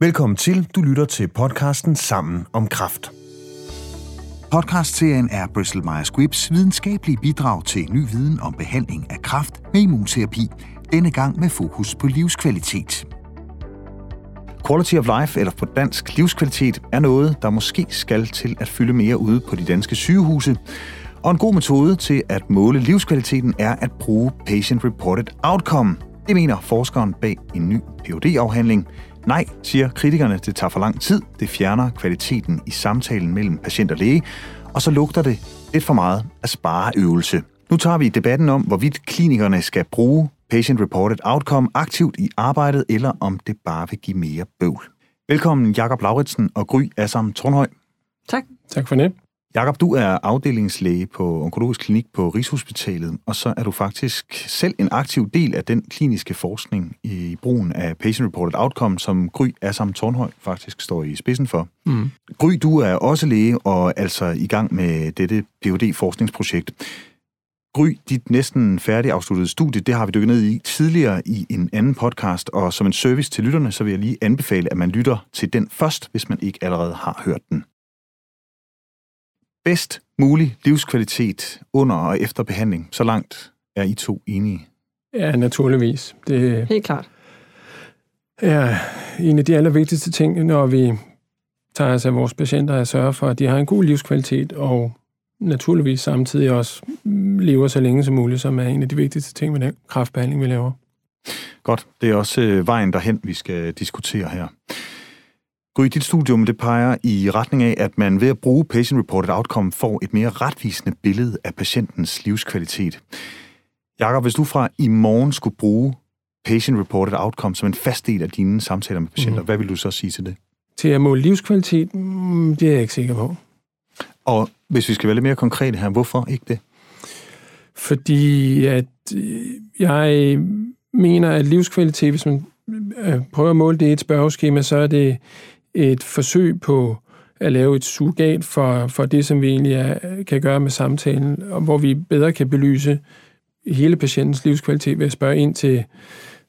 Velkommen til. Du lytter til podcasten Sammen om Kraft. Podcastserien er Bristol Myers Squibbs videnskabelige bidrag til ny viden om behandling af kræft med immunterapi, denne gang med fokus på livskvalitet. Quality of life, eller på dansk livskvalitet, er noget, der måske skal til at fylde mere ude på de danske sygehuse. Og en god metode til at måle livskvaliteten er at bruge Patient Reported Outcome. Det mener forskeren bag en ny phd afhandling Nej, siger kritikerne, det tager for lang tid, det fjerner kvaliteten i samtalen mellem patient og læge, og så lugter det lidt for meget af spareøvelse. Nu tager vi debatten om, hvorvidt klinikerne skal bruge Patient Reported Outcome aktivt i arbejdet, eller om det bare vil give mere bøvl. Velkommen Jakob Lauritsen og Gry Assam Tornhøj. Tak. Tak for det. Jakob, du er afdelingslæge på Onkologisk Klinik på Rigshospitalet, og så er du faktisk selv en aktiv del af den kliniske forskning i brugen af Patient Reported Outcome, som Gry Assam Tornhøj faktisk står i spidsen for. Mm. Gry, du er også læge og altså i gang med dette phd forskningsprojekt Gry, dit næsten færdig afsluttede studie, det har vi dykket ned i tidligere i en anden podcast, og som en service til lytterne, så vil jeg lige anbefale, at man lytter til den først, hvis man ikke allerede har hørt den bedst mulig livskvalitet under og efter behandling. Så langt er I to enige? Ja, naturligvis. Det Helt klart. er en af de allervigtigste ting, når vi tager os af vores patienter, at sørge for, at de har en god livskvalitet, og naturligvis samtidig også lever så længe som muligt, som er en af de vigtigste ting med den kraftbehandling, vi laver. Godt. Det er også øh, vejen derhen, vi skal diskutere her. Gry, dit studium det peger i retning af, at man ved at bruge Patient Reported Outcome får et mere retvisende billede af patientens livskvalitet. Jakob, hvis du fra i morgen skulle bruge Patient Reported Outcome som en fast del af dine samtaler med patienter, mm. hvad vil du så sige til det? Til at måle livskvalitet, mm, det er jeg ikke sikker på. Og hvis vi skal være lidt mere konkrete her, hvorfor ikke det? Fordi at øh, jeg mener, at livskvalitet, hvis man øh, prøver at måle det i et spørgeskema, så er det et forsøg på at lave et surrogat for, for det, som vi egentlig er, kan gøre med samtalen, og hvor vi bedre kan belyse hele patientens livskvalitet ved at spørge ind til,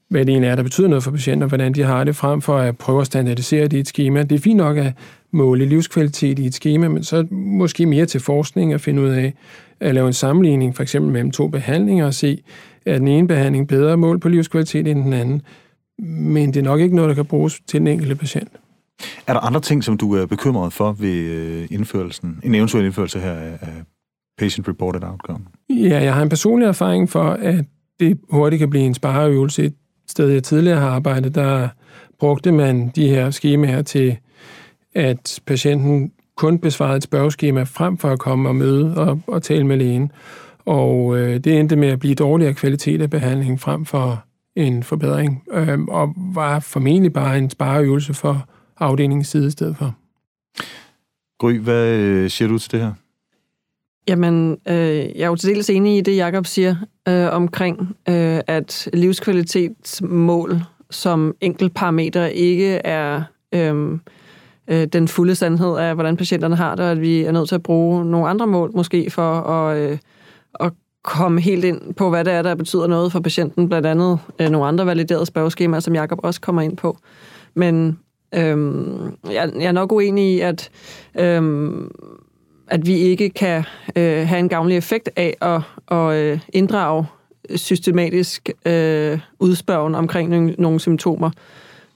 hvad det egentlig er, der betyder noget for patienter, hvordan de har det, frem for at prøve at standardisere det i et schema. Det er fint nok at måle livskvalitet i et schema, men så måske mere til forskning at finde ud af at lave en sammenligning, for eksempel mellem to behandlinger, og se, er den ene behandling bedre mål på livskvalitet end den anden. Men det er nok ikke noget, der kan bruges til den enkelte patient. Er der andre ting, som du er bekymret for ved øh, indførelsen, en eventuel indførelse her af Patient Reported Outcome? Ja, jeg har en personlig erfaring for, at det hurtigt kan blive en spareøvelse. Et sted, jeg tidligere har arbejdet, der brugte man de her skemaer til, at patienten kun besvarede et spørgeskema frem for at komme og møde og, og tale med lægen. Og øh, det endte med at blive dårligere kvalitet af behandlingen frem for en forbedring, øh, og var formentlig bare en spareøvelse for afdelingens side i stedet for. Gry, hvad øh, siger du til det her? Jamen, øh, jeg er jo til dels enig i det, Jacob siger øh, omkring, øh, at livskvalitetsmål som enkelt parameter ikke er øh, øh, den fulde sandhed af, hvordan patienterne har det, og at vi er nødt til at bruge nogle andre mål måske for at, øh, at komme helt ind på, hvad det er, der betyder noget for patienten, blandt andet øh, nogle andre validerede spørgeskemaer, som Jacob også kommer ind på. Men Øhm, jeg, jeg er nok uenig i, at, øhm, at vi ikke kan øh, have en gavnlig effekt af at, at øh, inddrage systematisk øh, udspørgen omkring nogle, nogle symptomer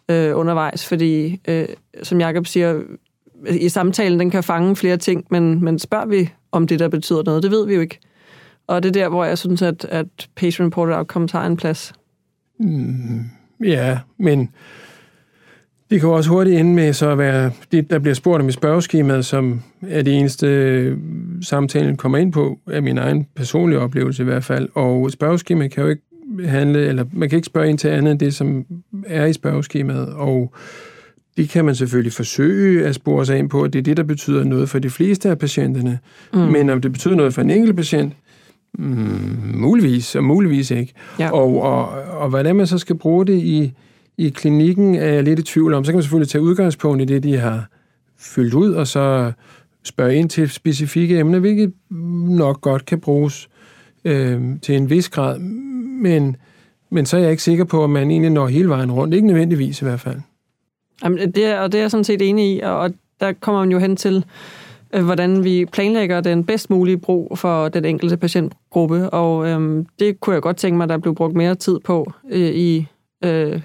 øh, undervejs, fordi, øh, som Jacob siger, i samtalen, den kan fange flere ting, men, men spørger vi om det, der betyder noget, det ved vi jo ikke. Og det er der, hvor jeg synes, at, at patient reported outcomes har en plads. Mm, ja, men det kan også hurtigt ende med så at være det, der bliver spurgt om i spørgeskemaet, som er det eneste samtalen kommer ind på, af min egen personlige oplevelse i hvert fald. Og spørgeskemaet kan jo ikke handle, eller man kan ikke spørge ind til andet end det, som er i spørgeskemaet. Og det kan man selvfølgelig forsøge at spore sig ind på, at det er det, der betyder noget for de fleste af patienterne. Mm. Men om det betyder noget for en enkelt patient, mm, muligvis og muligvis ikke. Ja. Og, og, og hvordan man så skal bruge det i i klinikken er jeg lidt i tvivl om. Så kan man selvfølgelig tage udgangspunkt i det, de har fyldt ud, og så spørge ind til specifikke emner, hvilket nok godt kan bruges øh, til en vis grad. Men, men så er jeg ikke sikker på, at man egentlig når hele vejen rundt. Ikke nødvendigvis i hvert fald. Jamen, det er, og det er jeg sådan set enig i, og der kommer man jo hen til, øh, hvordan vi planlægger den bedst mulige brug for den enkelte patientgruppe, og øhm, det kunne jeg godt tænke mig, der blev brugt mere tid på øh, i øh,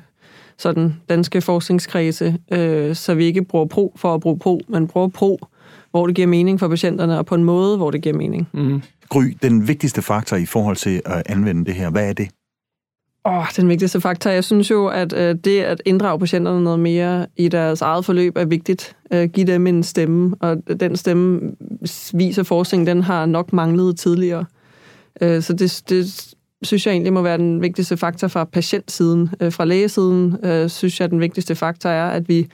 sådan danske forskningskredse, øh, så vi ikke bruger pro for at bruge pro, men bruger pro, hvor det giver mening for patienterne, og på en måde, hvor det giver mening. Mm. Gry, den vigtigste faktor i forhold til at anvende det her, hvad er det? Åh, den vigtigste faktor. Jeg synes jo, at øh, det at inddrage patienterne noget mere i deres eget forløb er vigtigt. Øh, give dem en stemme, og den stemme viser forskning, den har nok manglet tidligere. Øh, så det, det synes jeg egentlig må være den vigtigste faktor fra patientsiden. Øh, fra lægesiden øh, synes jeg, at den vigtigste faktor er, at vi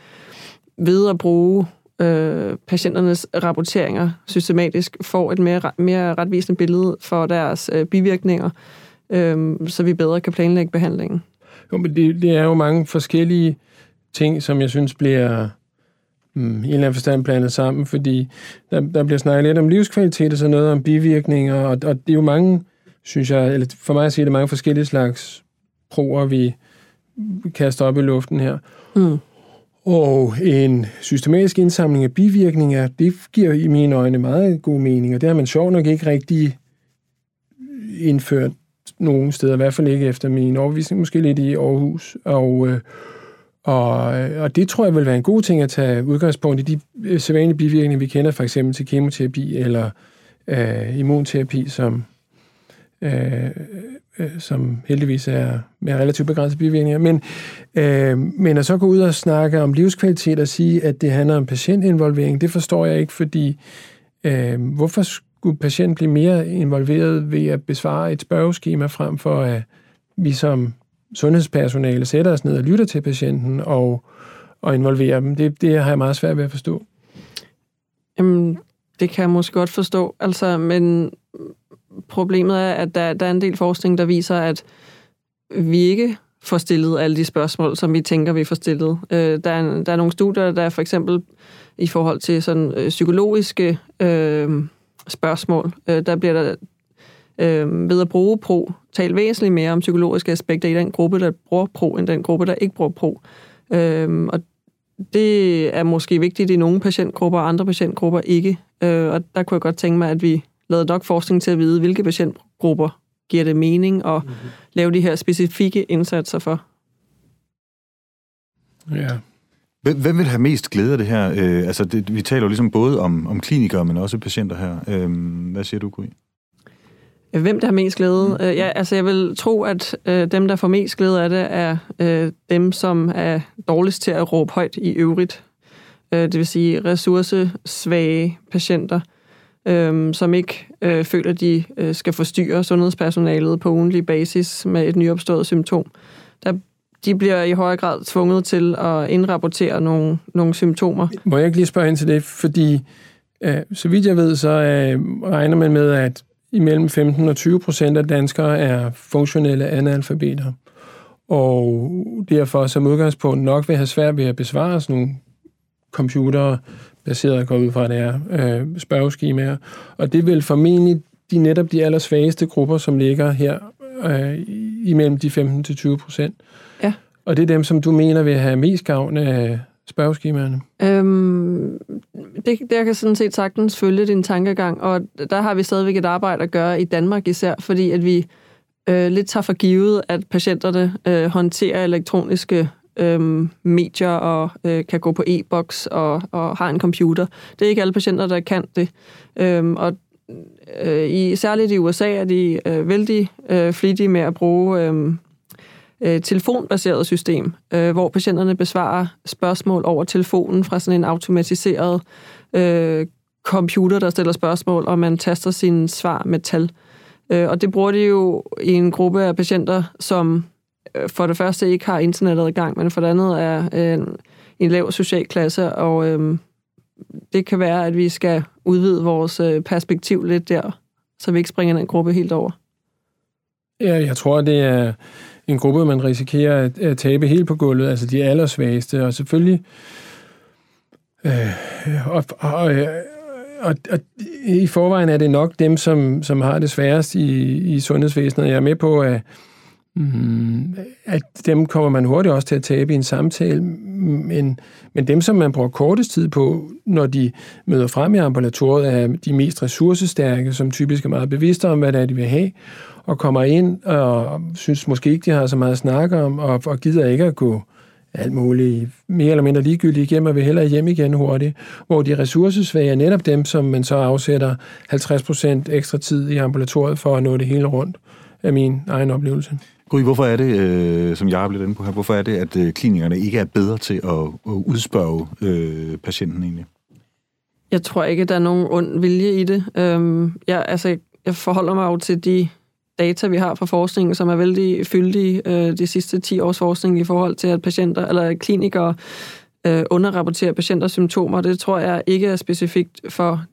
ved at bruge øh, patienternes rapporteringer systematisk får et mere, mere retvisende billede for deres øh, bivirkninger, øh, så vi bedre kan planlægge behandlingen. Jo, men det, det er jo mange forskellige ting, som jeg synes bliver mm, i en eller anden forstand blandet sammen, fordi der, der bliver snakket lidt om livskvalitet og sådan noget, om bivirkninger, og, og det er jo mange, synes jeg, eller for mig at sige, det er mange forskellige slags proer, vi kaster op i luften her. Mm. Og en systematisk indsamling af bivirkninger, det giver i mine øjne meget god mening, og det har man sjov nok ikke rigtig indført nogen steder, i hvert fald ikke efter min overvisning, måske lidt i Aarhus. Og, øh, og, og det tror jeg vil være en god ting at tage udgangspunkt i de øh, sædvanlige bivirkninger, vi kender for eksempel til kemoterapi eller øh, immunterapi, som, øh, øh, som heldigvis er med relativt begrænsede bivirkninger. Men, øh, men at så gå ud og snakke om livskvalitet og sige, at det handler om patientinvolvering, det forstår jeg ikke, fordi øh, hvorfor skulle patienten blive mere involveret ved at besvare et spørgeskema frem for at vi som sundhedspersonale sætter os ned og lytter til patienten og, og involverer dem. Det, det har jeg meget svært ved at forstå. Jamen, det kan jeg måske godt forstå. Altså, men problemet er, at der, der er en del forskning, der viser, at vi ikke får stillet alle de spørgsmål, som vi tænker, vi får stillet. Øh, der, er, der er nogle studier, der for eksempel i forhold til sådan øh, psykologiske øh, spørgsmål, øh, der bliver der øh, ved at bruge pro talt væsentligt mere om psykologiske aspekter i den gruppe, der bruger pro, end den gruppe, der ikke bruger pro. Øh, og det er måske vigtigt i nogle patientgrupper, og andre patientgrupper ikke. Øh, og der kunne jeg godt tænke mig, at vi lavet nok forskning til at vide, hvilke patientgrupper giver det mening at mm-hmm. lave de her specifikke indsatser for. Ja. Hvem vil have mest glæde af det her? Øh, altså, det, vi taler jo ligesom både om, om klinikere, men også patienter her. Øh, hvad siger du, Gry? Hvem der har mest glæde? Mm. Øh, ja, altså, jeg vil tro, at øh, dem, der får mest glæde af det, er øh, dem, som er dårligst til at råbe højt i øvrigt. Øh, det vil sige ressourcesvage patienter, øh, Øhm, som ikke øh, føler, at de øh, skal forstyrre sundhedspersonalet på ugenlig basis med et nyopstået symptom. Der, de bliver i højere grad tvunget til at indrapportere nogle, nogle symptomer. Må jeg ikke lige spørge ind til det? Fordi øh, så vidt jeg ved, så øh, regner man med, at imellem 15 og 20 procent af danskere er funktionelle analfabeter. Og derfor som udgangspunkt nok vil have svært ved at besvare sådan nogle computer baseret går ud fra, det er øh, spørgeskemaer. Og det vil formentlig de netop de allersvageste grupper, som ligger her øh, imellem de 15-20 procent. Ja. Og det er dem, som du mener vil have mest gavn af spørgeskemaerne? Øhm, det, det kan sådan set sagtens følge din tankegang, og der har vi stadigvæk et arbejde at gøre i Danmark især, fordi at vi øh, lidt tager for givet, at patienterne øh, håndterer elektroniske øh, medier og øh, kan gå på e-boks og, og har en computer. Det er ikke alle patienter, der kan det. Øh, og øh, i, særligt i USA er de øh, vældig øh, flittige med at bruge øh, øh, telefonbaseret system, øh, hvor patienterne besvarer spørgsmål over telefonen fra sådan en automatiseret øh, computer, der stiller spørgsmål, og man taster sine svar med tal. Øh, og det bruger de jo i en gruppe af patienter, som Øh, for det første ikke har internettet i gang, men for det andet er en, en lav social klasse, og øhm, det kan være, at vi skal udvide vores øh, perspektiv lidt der, så vi ikke springer den gruppe helt over. Ja, jeg tror, det er en gruppe, man risikerer at, at tabe helt på gulvet, altså de allersvageste, og selvfølgelig øh, og, og, og, og i forvejen er det nok dem, som, som har det sværest i, i sundhedsvæsenet. Jeg er med på, at mm, at dem kommer man hurtigt også til at tabe i en samtale, men, men dem, som man bruger kortest tid på, når de møder frem i ambulatoriet, er de mest ressourcestærke, som typisk er meget bevidste om, hvad det er, de vil have, og kommer ind og synes måske ikke, de har så meget at snakke om, og, og gider ikke at gå alt muligt mere eller mindre ligegyldigt igennem, og vil hellere hjem igen hurtigt. Hvor de ressourcesvage er netop dem, som man så afsætter 50% ekstra tid i ambulatoriet for at nå det hele rundt, af min egen oplevelse. Gry, hvorfor er det, øh, som jeg har blevet inde på her, hvorfor er det, at øh, klinikerne ikke er bedre til at, at udspørge øh, patienten egentlig? Jeg tror ikke, der er nogen ond vilje i det. Øhm, jeg, altså, jeg forholder mig jo til de data, vi har fra forskningen, som er vældig fyldige øh, de sidste 10 års forskning i forhold til, at patienter eller klinikere øh, underrapporterer patienters symptomer. Det tror jeg ikke er specifikt for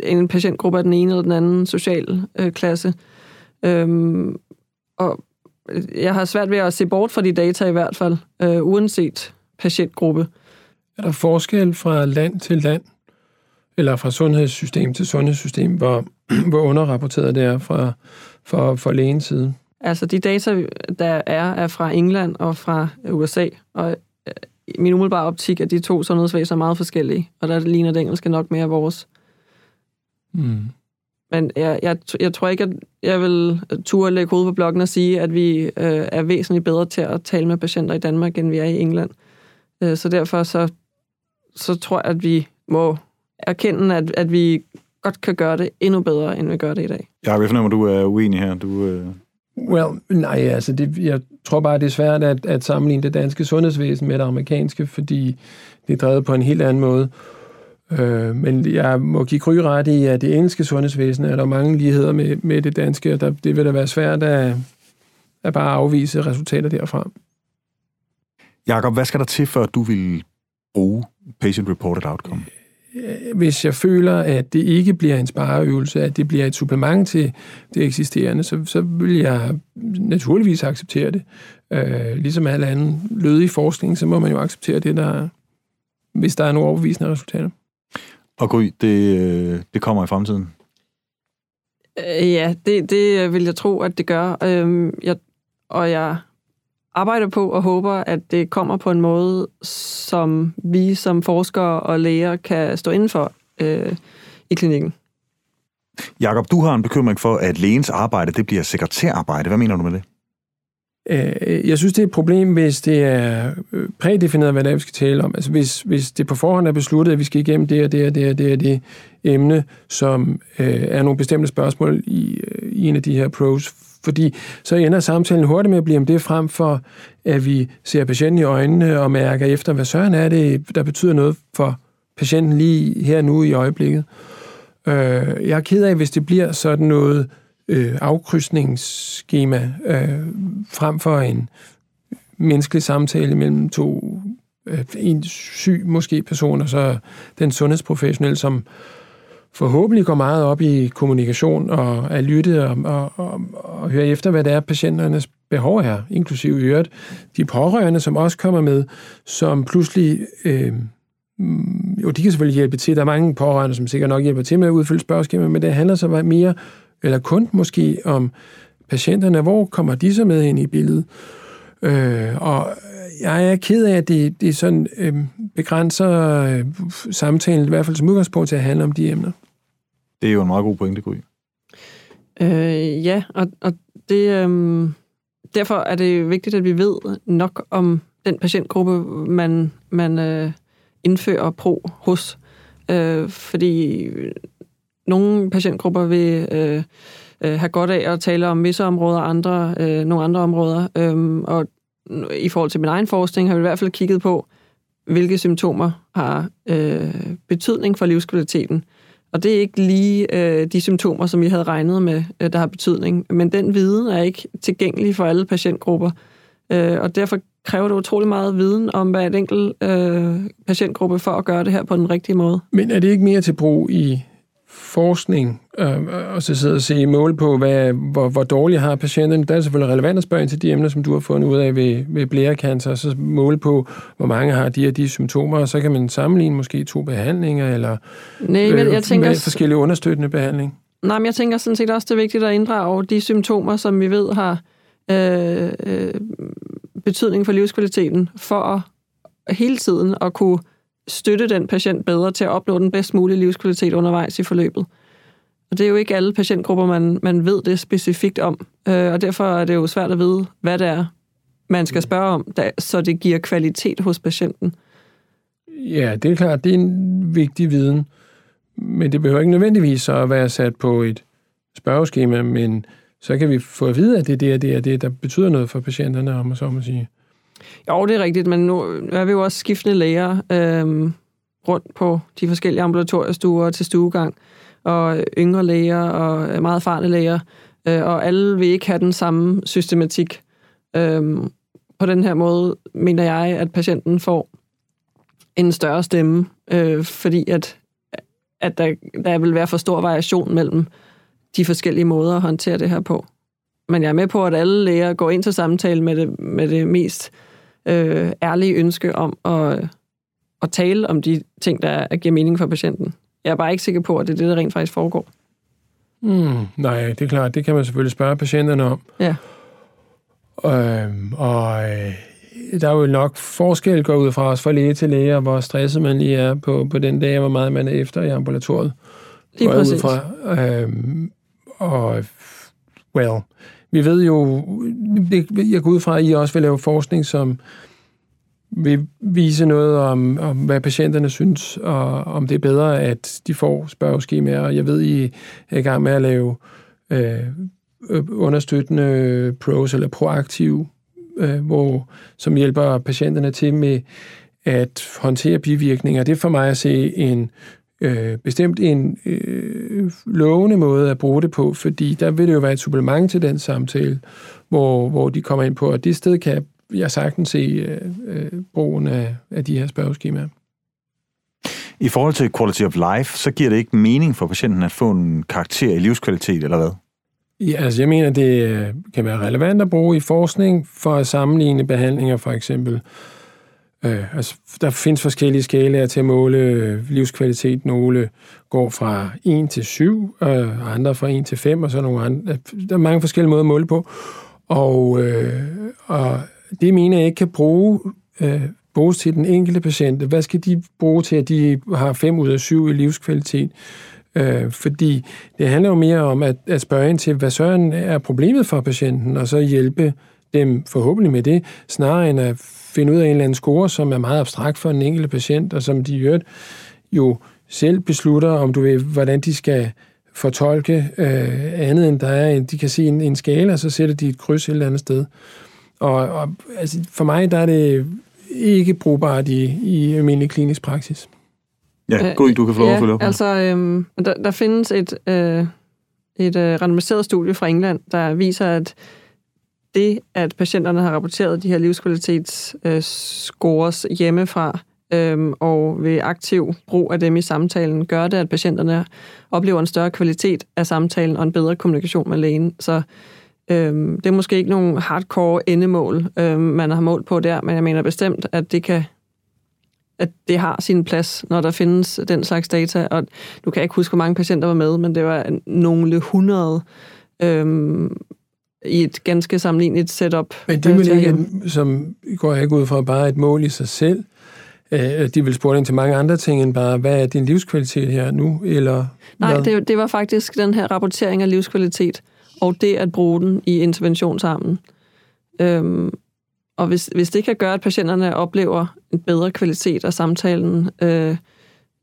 en patientgruppe af den ene eller den anden social øh, klasse. Øhm, og jeg har svært ved at se bort fra de data i hvert fald, øh, uanset patientgruppe. Er der forskel fra land til land, eller fra sundhedssystem til sundhedssystem, hvor, hvor underrapporteret det er fra, for, for lægens side? Altså, de data, der er, er fra England og fra USA, og øh, i min umiddelbare optik er de to sundhedsvæsener meget forskellige, og der ligner det engelske nok mere vores. Mm. Men jeg, jeg, jeg tror ikke, at jeg vil turde lægge hovedet på blokken og sige, at vi øh, er væsentligt bedre til at tale med patienter i Danmark, end vi er i England. Øh, så derfor så, så tror jeg, at vi må erkende, at, at vi godt kan gøre det endnu bedre, end vi gør det i dag. Ja, jeg fornemmer, at du er uenig her. Du, øh... Well, nej, altså det, jeg tror bare, det er svært at, at sammenligne det danske sundhedsvæsen med det amerikanske, fordi det er drevet på en helt anden måde. Øh, men jeg må give Gry ret i, at det engelske sundhedsvæsen er der mange ligheder med, med det danske, og der, det vil da være svært at, at bare afvise resultater derfra. Jakob, hvad skal der til, før du vil bruge Patient Reported Outcome? Øh, hvis jeg føler, at det ikke bliver en spareøvelse, at det bliver et supplement til det eksisterende, så, så vil jeg naturligvis acceptere det. Øh, ligesom alle anden lødig forskning, så må man jo acceptere det, der, hvis der er nogle overbevisende resultater. Og Gry, det, øh, det kommer i fremtiden? Øh, ja, det, det vil jeg tro, at det gør. Øhm, jeg, og jeg arbejder på og håber, at det kommer på en måde, som vi som forskere og læger kan stå indenfor øh, i klinikken. Jakob, du har en bekymring for, at lægens arbejde det bliver sekretærarbejde. Hvad mener du med det? Øh, jeg synes, det er et problem, hvis det er øh, prædefineret, hvad det er, vi skal tale om. Altså hvis, hvis det på forhånd er besluttet, at vi skal igennem det og det og det og det og det emne, som øh, er nogle bestemte spørgsmål i, øh, i en af de her pros, fordi så ender samtalen hurtigt med at blive om det frem for, at vi ser patienten i øjnene og mærker efter, hvad søren er det, der betyder noget for patienten lige her nu i øjeblikket. Øh, jeg er ked af, hvis det bliver sådan noget øh, afkrydsningsskema øh, frem for en menneskelig samtale mellem to øh, en syg måske person, og så den sundhedsprofessionelle, som forhåbentlig går meget op i kommunikation og at lytte og, og, og, og høre efter, hvad det er, patienternes behov er, inklusive i øvrigt de pårørende, som også kommer med, som pludselig... Øh, mm, jo, de kan selvfølgelig hjælpe til. Der er mange pårørende, som sikkert nok hjælper til med at udfylde spørgeskemaer, men det handler så mere eller kun måske om patienterne. Hvor kommer de så med ind i billedet? Øh, og jeg er ked af, at det, det sådan øh, begrænser øh, samtalen, i hvert fald som udgangspunkt, til at handle om de emner. Det er jo en meget god pointe, Gry. Øh, ja, og, og det, øh, derfor er det vigtigt, at vi ved nok om den patientgruppe, man, man øh, indfører pro hos. Øh, fordi nogle patientgrupper vil øh, øh, have godt af at tale om visse områder, andre øh, nogle andre områder. Øh, og i forhold til min egen forskning har vi i hvert fald kigget på, hvilke symptomer har øh, betydning for livskvaliteten. Og det er ikke lige øh, de symptomer, som vi havde regnet med, øh, der har betydning. Men den viden er ikke tilgængelig for alle patientgrupper. Øh, og derfor kræver det utrolig meget viden om hver enkelt øh, patientgruppe for at gøre det her på den rigtige måde. Men er det ikke mere til brug i forskning, øh, og så sidde og se mål på, hvad, hvor, hvor dårligt har patienterne. Der er selvfølgelig relevant at spørge ind til de emner, som du har fundet ud af ved, ved blærekancer, og så måle på, hvor mange har de og de symptomer, og så kan man sammenligne måske to behandlinger, eller Nej, men jeg tænker, med forskellige understøttende behandling. Nej, men jeg tænker sådan set også, det er vigtigt at inddrage de symptomer, som vi ved har øh, øh, betydning for livskvaliteten, for at hele tiden at kunne støtte den patient bedre til at opnå den bedst mulige livskvalitet undervejs i forløbet. Og det er jo ikke alle patientgrupper, man, man ved det specifikt om, øh, og derfor er det jo svært at vide, hvad det er, man skal spørge om, da, så det giver kvalitet hos patienten. Ja, det er klart, det er en vigtig viden, men det behøver ikke nødvendigvis så at være sat på et spørgeskema, men så kan vi få at vide, at det er det, det er det, der betyder noget for patienterne, om man så må sige. Jo, det er rigtigt, men nu er vi jo også skiftende læger øh, rundt på de forskellige ambulatoriestuer til stuegang, og yngre læger og øh, meget erfarne læger, øh, og alle vil ikke have den samme systematik. Øh, på den her måde mener jeg, at patienten får en større stemme, øh, fordi at, at der, der vil være for stor variation mellem de forskellige måder at håndtere det her på. Men jeg er med på, at alle læger går ind til samtale med det, med det mest øh, ærlige ønske om at, at tale om de ting, der giver mening for patienten. Jeg er bare ikke sikker på, at det er det, der rent faktisk foregår. Mm, nej, det er klart. Det kan man selvfølgelig spørge patienterne om. Ja. Øhm, og øh, der er jo nok forskel går ud fra os fra læge til læge, hvor stresset man lige er på, på den dag, hvor meget man er efter i ambulatoriet. Lige præcis. Ud fra. Øhm, og, well, vi ved jo, jeg går ud fra, at I også vil lave forskning, som vil vise noget om, om hvad patienterne synes, og om det er bedre, at de får spørgeskemaer. Jeg ved, I er i gang med at lave øh, øh understøttende pros eller proaktiv, øh, hvor, som hjælper patienterne til med at håndtere bivirkninger. Det er for mig at se en øh, bestemt en øh, lovende måde at bruge det på, fordi der vil det jo være et supplement til den samtale, hvor, hvor de kommer ind på, og det sted kan jeg sagtens se øh, øh, brugen af, af de her spørgeskemaer. I forhold til quality of life, så giver det ikke mening for patienten at få en karakter i livskvalitet, eller hvad? Ja, altså jeg mener, det øh, kan være relevant at bruge i forskning for at sammenligne behandlinger, for eksempel. Øh, altså, der findes forskellige skalaer til at måle øh, livskvalitet. Nogle går fra 1 til 7, øh, andre fra 1 til 5, og så nogle andre. Øh, der er mange forskellige måder at måle på. Og, øh, og det mener jeg ikke kan bruge, øh, bruges til den enkelte patient. Hvad skal de bruge til, at de har 5 ud af 7 i livskvalitet? Øh, fordi det handler jo mere om at, at spørge ind til, hvad søren er problemet for patienten, og så hjælpe dem forhåbentlig med det, snarere end at finde ud af en eller anden score, som er meget abstrakt for den enkelte patient, og som de jo, jo selv beslutter, om du ved, hvordan de skal fortolke øh, andet end der er, en, de kan se en, en skala, og så sætter de et kryds et eller andet sted. Og, og altså, for mig der er det ikke brugbart i, i almindelig klinisk praksis. Ja, Gry, du kan få lov at følge op. Ja, altså, øhm, der, der findes et, øh, et øh, randomiseret studie fra England, der viser, at det, at patienterne har rapporteret de her livskvalitetsscores øh, hjemmefra, øhm, og ved aktiv brug af dem i samtalen, gør det, at patienterne oplever en større kvalitet af samtalen og en bedre kommunikation med lægen. Så øhm, det er måske ikke nogen hardcore endemål, øhm, man har målt på der, men jeg mener bestemt, at det kan at det har sin plads, når der findes den slags data. Og du kan ikke huske, hvor mange patienter var med, men det var nogle hundrede øhm, i et ganske sammenligneligt setup. Men det vil ikke, som går jeg ikke ud fra, bare et mål i sig selv. De vil spørge ind til mange andre ting end bare, hvad er din livskvalitet her nu? Eller Nej, det, det var faktisk den her rapportering af livskvalitet, og det at bruge den i interventionsarmen. Øhm, og hvis, hvis det kan gøre, at patienterne oplever en bedre kvalitet af samtalen, øh,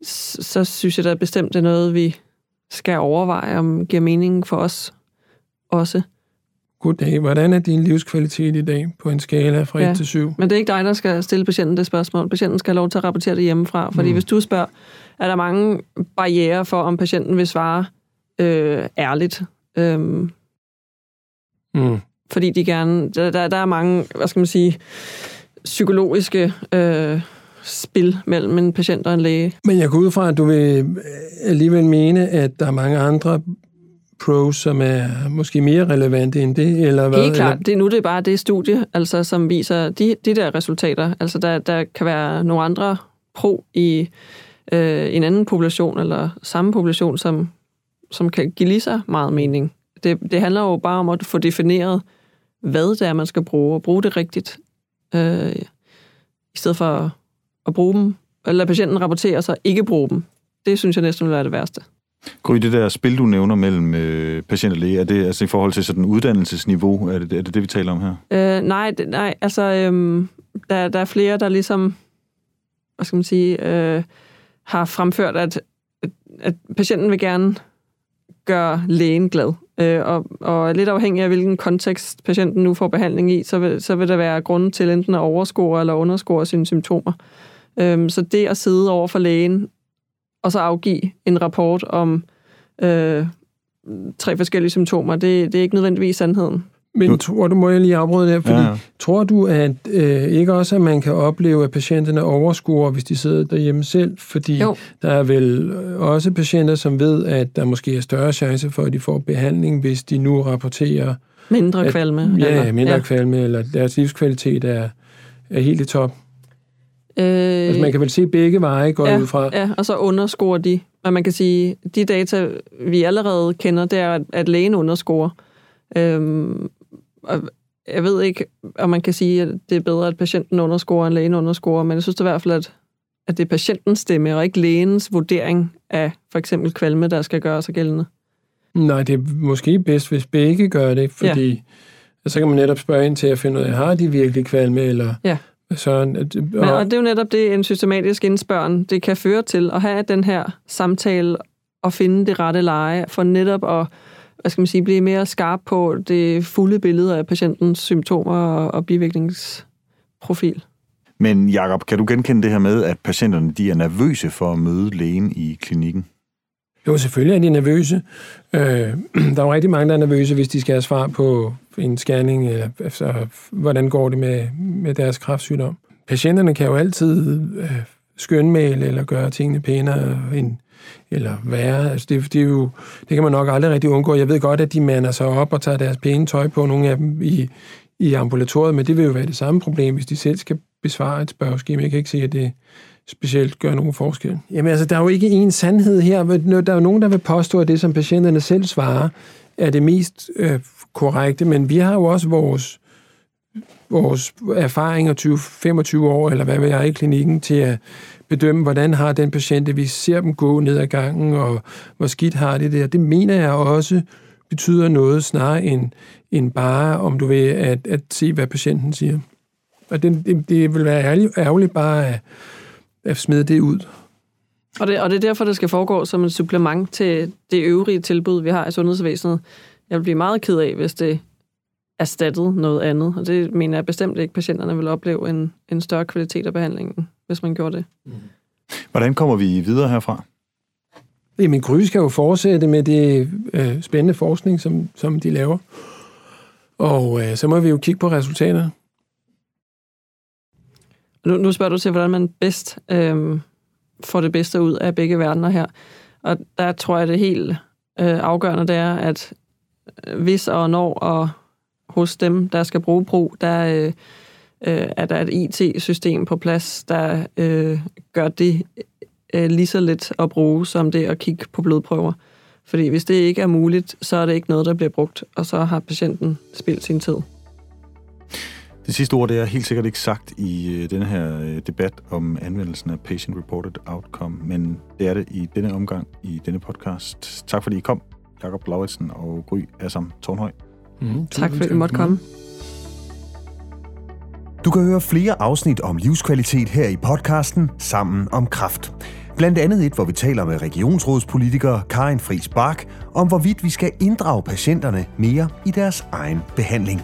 så, så synes jeg da bestemt, det er noget, vi skal overveje, om giver mening for os også. Goddag. Hvordan er din livskvalitet i dag på en skala fra ja, 1 til 7? Men det er ikke dig, der skal stille patienten det spørgsmål. Patienten skal have lov til at rapportere det hjemmefra. Fordi mm. hvis du spørger, er der mange barriere for, om patienten vil svare øh, ærligt. Øh, mm fordi de gerne... Der, der, der er mange, hvad skal man sige, psykologiske øh, spil mellem en patient og en læge. Men jeg går ud fra, at du vil alligevel mene, at der er mange andre pros, som er måske mere relevante end det, eller hvad? Helt klart. Det, nu det er bare det studie, altså, som viser de, de der resultater. Altså, der, der kan være nogle andre pro i øh, en anden population, eller samme population, som, som kan give lige så meget mening. Det, det handler jo bare om at få defineret, hvad det er, man skal bruge, og bruge det rigtigt, øh, i stedet for at, at bruge dem, eller lade patienten rapportere sig, ikke bruge dem. Det synes jeg næsten vil være det værste. Gry, det der spil, du nævner mellem øh, patient og læge, er det altså i forhold til sådan uddannelsesniveau? Er det, er det det, vi taler om her? Øh, nej, det, nej, altså øhm, der, der er flere, der ligesom, hvad skal man sige, øh, har fremført, at, at patienten vil gerne gøre lægen glad. Øh, og, og lidt afhængig af, hvilken kontekst patienten nu får behandling i, så vil, så vil der være grund til enten at overscore eller underscore sine symptomer. Øh, så det at sidde over for lægen, og så afgive en rapport om øh, tre forskellige symptomer, det, det er ikke nødvendigvis sandheden. Men tror du, må jeg lige afbryde der, fordi Ja. ja. tror du, at øh, ikke også, at man kan opleve, at patienterne overskuer, hvis de sidder derhjemme selv? Fordi Jo. der er vel øh, også patienter, som ved, at der måske er større chance for, at de får behandling, hvis de nu rapporterer Mindre At- kvalme. ja, eller, mindre ja. kvalme, eller deres livskvalitet er, er helt i top. Øh, Altså man kan vel se begge veje, går jeg ud fra. Ja, og så underscorer de. Men man kan sige, de data, vi allerede kender, det er, at- at lægen underscorer. Øhm, og jeg ved ikke, om man kan sige, at det er bedre, at patienten underscorer, end lægen underscorer, men jeg synes i hvert fald, at, at det er patientens stemme, og ikke lægens vurdering af for eksempel kvalme, der skal gøre sig gældende. Nej, det er måske bedst, hvis begge gør det, fordi ja. så kan man netop spørge ind til at finde ud af, har de virkelig kvalme, eller Ja. Sådan. At, og, Men, og det er jo netop det, en systematisk indspørgen, det kan føre til at have den her samtale og finde det rette leje, for netop at hvad skal man sige, blive mere skarp på det fulde billede af patientens symptomer og, og bivirkningsprofil. Men Jakob, kan du genkende det her med, at patienterne de er nervøse for at møde lægen i klinikken? Jo, selvfølgelig er de nervøse. Øh, der er jo rigtig mange, der er nervøse, hvis de skal have svar på en scanning, eller altså, hvordan går det med, med deres kræftsygdom. Patienterne kan jo altid øh, skønmale eller gøre tingene pænere end, eller værre. Altså det, det, er jo, det kan man nok aldrig rigtig undgå. Jeg ved godt, at de mander sig op og tager deres pæne tøj på, nogle af dem i, i ambulatoriet, men det vil jo være det samme problem, hvis de selv skal besvare et spørgeskema. Jeg kan ikke se, at det specielt gør nogen forskel. Jamen altså, der er jo ikke en sandhed her. Der er jo nogen, der vil påstå, at det, som patienterne selv svarer, er det mest øh, korrekte, men vi har jo også vores, vores erfaringer 20-25 år, eller hvad ved jeg, i klinikken, til at bedømme, hvordan har den patient det. Vi ser dem gå ned ad gangen, og hvor skidt har det der. Det mener jeg også betyder noget snarere end, end bare, om du vil, at, at se, hvad patienten siger. Og det, det, det vil være ærgerligt, ærgerligt bare at, at smide det ud. Og det, og det er derfor, det skal foregå som et supplement til det øvrige tilbud, vi har i sundhedsvæsenet. Jeg vil blive meget ked af, hvis det erstattet noget andet. Og det mener jeg bestemt ikke, patienterne vil opleve en, en større kvalitet af behandlingen, hvis man gjorde det. Hvordan kommer vi videre herfra? Jamen, Gry skal jo fortsætte med det øh, spændende forskning, som, som de laver. Og øh, så må vi jo kigge på resultaterne. Nu, nu spørger du til, hvordan man bedst øh, får det bedste ud af begge verdener her. Og der tror jeg, det helt øh, afgørende, det er, at øh, hvis og når og hos dem, der skal bruge brug, der øh, øh, er der et IT-system på plads, der øh, gør det øh, lige så let at bruge, som det at kigge på blodprøver. Fordi hvis det ikke er muligt, så er det ikke noget, der bliver brugt, og så har patienten spildt sin tid. Det sidste ord, det er helt sikkert ikke sagt i øh, denne her øh, debat om anvendelsen af patient-reported outcome, men det er det i denne omgang i denne podcast. Tak fordi I kom, Jakob Lauritsen og Gry Assam Tornhøj. Mm, Tak fordi I måtte komme. Du kan høre flere afsnit om livskvalitet her i podcasten Sammen om Kraft. Blandt andet et, hvor vi taler med regionsrådspolitiker Karin Friis Bak om, hvorvidt vi skal inddrage patienterne mere i deres egen behandling.